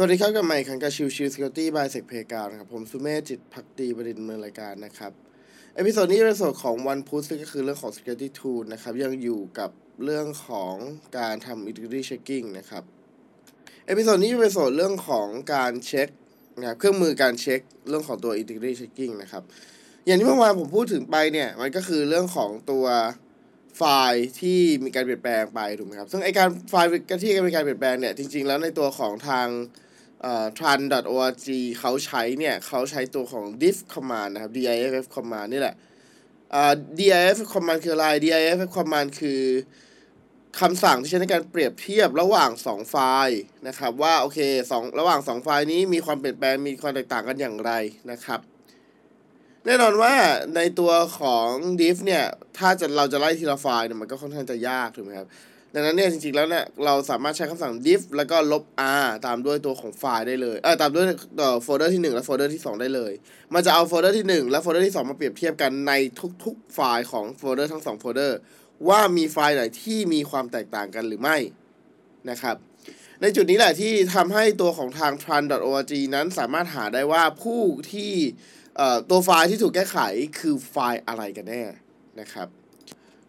สวัสดีครับกลับมาพบกันใหม่อีกครั้งกับ Chill Chill Security by SECPlayground นะครับผมสุเมธจิตภักดีบดินทร์ดำเนินรายการนะครับ episode นี้เป็นส่วนของ One p u s ซึ่งก็คือเรื่องของ Security Tool นะครับ ยังอยู่กับเรื่องของการทำ Integrity Checking นะครับ episode นี้เป็นส่วนเรื่องของการเช็คนะครับเครื่องมือการเช็คเรื่องของตัว Integrity Checking นะครับ อย่างที่เมื่อวานผมพูดถึงไปเนี่ยมันก็คือเรื่องของตัวไฟล์ที่มีการเปลี่ยนแปลงไปถูกไหมครับซึ่งไอการไฟล์ที่มีการเปลี่ยนแปลงเนี่ยจริง ๆ แล้วในตัวของทาง tran.org เขาใช้เนี่ยเขาใช้ตัวของ diff command นะครับ diff command นี่แหละอ่า diff command คืออะไร diff command คือคำสั่งที่ใช้ในการเปรียบเทียบระหว่าง 2 ไฟล์นะครับ ว่าโอเคสองระหว่าง 2 ไฟล์นี้มีความเปลี่ยนแปลงมีความแตกต่างกันอย่างไรนะครับ แน่นอนว่าในตัวของ diff เนี่ย ถ้าจะเราจะไล่ทีละไฟล์เนี่ยมันก็ค่อนข้างจะยากถูกไหมครับ ดังนั้นเนี่ยจริงๆแล้วเนี่ยเราสามารถใช้คำสั่ง diff แล้วก็ลบ r ตามด้วยตัวของไฟล์ได้เลยเออตามด้วยตัวโฟลเดอร์ที่ 1 และโฟลเดอร์ที่ 2 ได้เลย มันจะเอาโฟลเดอร์ที่ 1 และโฟลเดอร์ที่ 2 มาเปรียบเทียบกันในทุกๆ ไฟล์ของโฟลเดอร์ทั้ง2โฟลเดอร์ว่ามีไฟล์ไหนที่มีความแตกต่างกันหรือไม่นะครับ ในจุดนี้แหละที่ทำให้ตัวของทาง tran.org นั้นสามารถหาได้ว่าผู้ที่เอ่อตัวไฟล์ที่ถูกแก้ไขคือไฟล์อะไรกันแน่นะครับ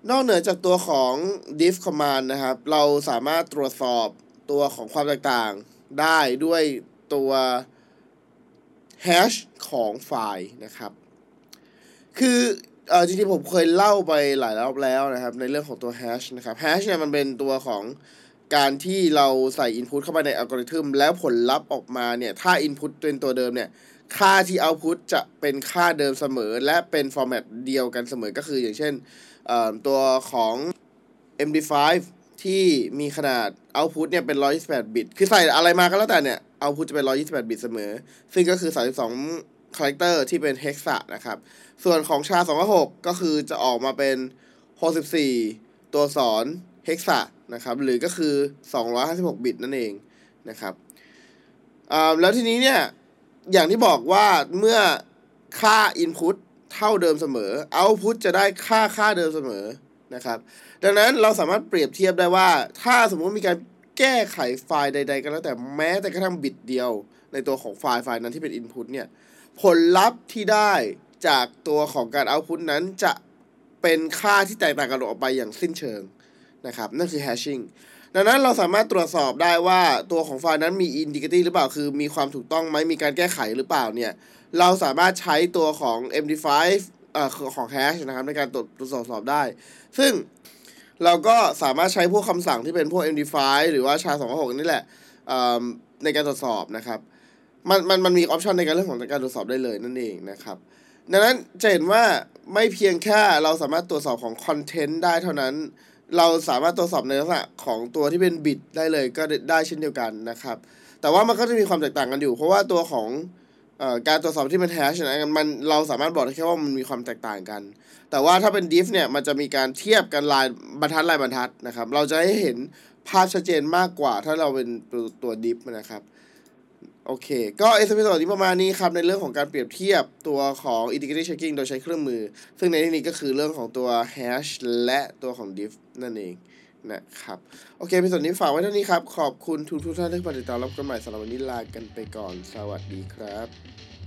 นอกเหนือจากตัวของ diff command นะครับ เราสามารถตรวจสอบตัวของความแตกต่างได้ด้วยตัว hash ของไฟล์นะครับ คือเออจริงๆผมเคยเล่าไปหลายรอบแล้วนะครับ ในเรื่องของตัว hash นะครับ hash เนี่ยมันเป็นตัวของ การที่เราใส่ input เข้าไปในอัลกอริทึมแล้วผลลัพธ์ออกมาเนี่ย ถ้า input เป็นตัวเดิมเนี่ย ค่าที่ output จะเป็นค่าเดิมเสมอ และเป็น format เดียวกันเสมอก็คืออย่างเช่นตัวของ MD5 ที่มีขนาด output เนี่ยเป็น 128 บิต คือใส่อะไรมาก็แล้วแต่เนี่ย output จะเป็น 128 บิตเสมอ ซึ่งก็คือ 32 character ที่เป็น hexa นะครับ ส่วนของ SHA 256ก็คือจะออกมาเป็น 64 ตัวอักษร hexa นะครับ หรือก็คือ 256 บิตนั่นเองนะครับแล้วทีนี้เนี่ย อย่างที่บอกว่าเมื่อค่า input เท่าเดิมเสมอ output จะได้ค่าค่าเดิมเสมอนะครับ ดังนั้นเราสามารถเปรียบเทียบได้ว่า ถ้าสมมติมีการแก้ไขไฟล์ใด ๆ ก็แล้วแต่แม้แต่กระทั่งบิตเดียว ในตัวของไฟล์ไฟล์นั้นที่เป็น input เนี่ย ผลลัพธ์ที่ได้จากตัวของการ output นั้นจะเป็นค่าที่แตกต่างกันออกไปอย่างสิ้นเชิง นะครับนั่นคือ hashing ดังนั้นเราสามารถตรวจสอบได้ว่าตัวของไฟล์นั้นมี indicator หรือเปล่า คือมีความถูกต้องไหมมีการแก้ไขหรือเปล่าเนี่ยเราสามารถใช้ตัวของ MD5 เอ่อของ hash นะครับในการตรวจตรวจสอบได้ ซึ่งเราก็สามารถใช้พวกคำสั่งที่เป็นพวก MD5 หรือว่าชา256นี่แหละในการตรวจสอบนะครับมันมันมันมีออปชันในการเรื่องของการตรวจสอบได้เลยนั่นเองนะครับ ดังนั้นจะเห็นว่าไม่เพียงแค่เราสามารถตรวจสอบของคอนเทนต์ได้เท่านั้น เราสามารถตรวจสอบในลักษณะของตัวที่เป็นบิตได้เลยก็ได้เช่นเดียวกันนะครับ แต่ว่ามันก็จะมีความแตกต่างกันอยู่ เพราะว่าตัวของออการตรวจสอบที่เป็นแฮชนะมันเราสามารถบอกได้แค่ว่ามันมีความแตกต่างกัน แต่ว่าถ้าเป็น diff เนี่ยมันจะมีการเทียบกันลายบรรทัดลายบรรทัดนะครับ เราจะให้เห็นภาพชัดเจนมากกว่าถ้าเราเป็นตัวตัว diff นะครับ โอเค ก็ episode นี้ประมาณนี้ครับ ในเรื่องของการเปรียบเทียบตัวของ integrity checking โดยใช้เครื่องมือ ซึ่งในที่นี้ก็คือเรื่องของตัว hash และตัวของ diff นั่นเองนะครับ โอเค episode นี้ฝากไว้เท่านี้ครับ ขอบคุณทุกทุกท่านที่ติดตามพบกันใหม่สำหรับวันนี้ลากันไปก่อน สวัสดีครับ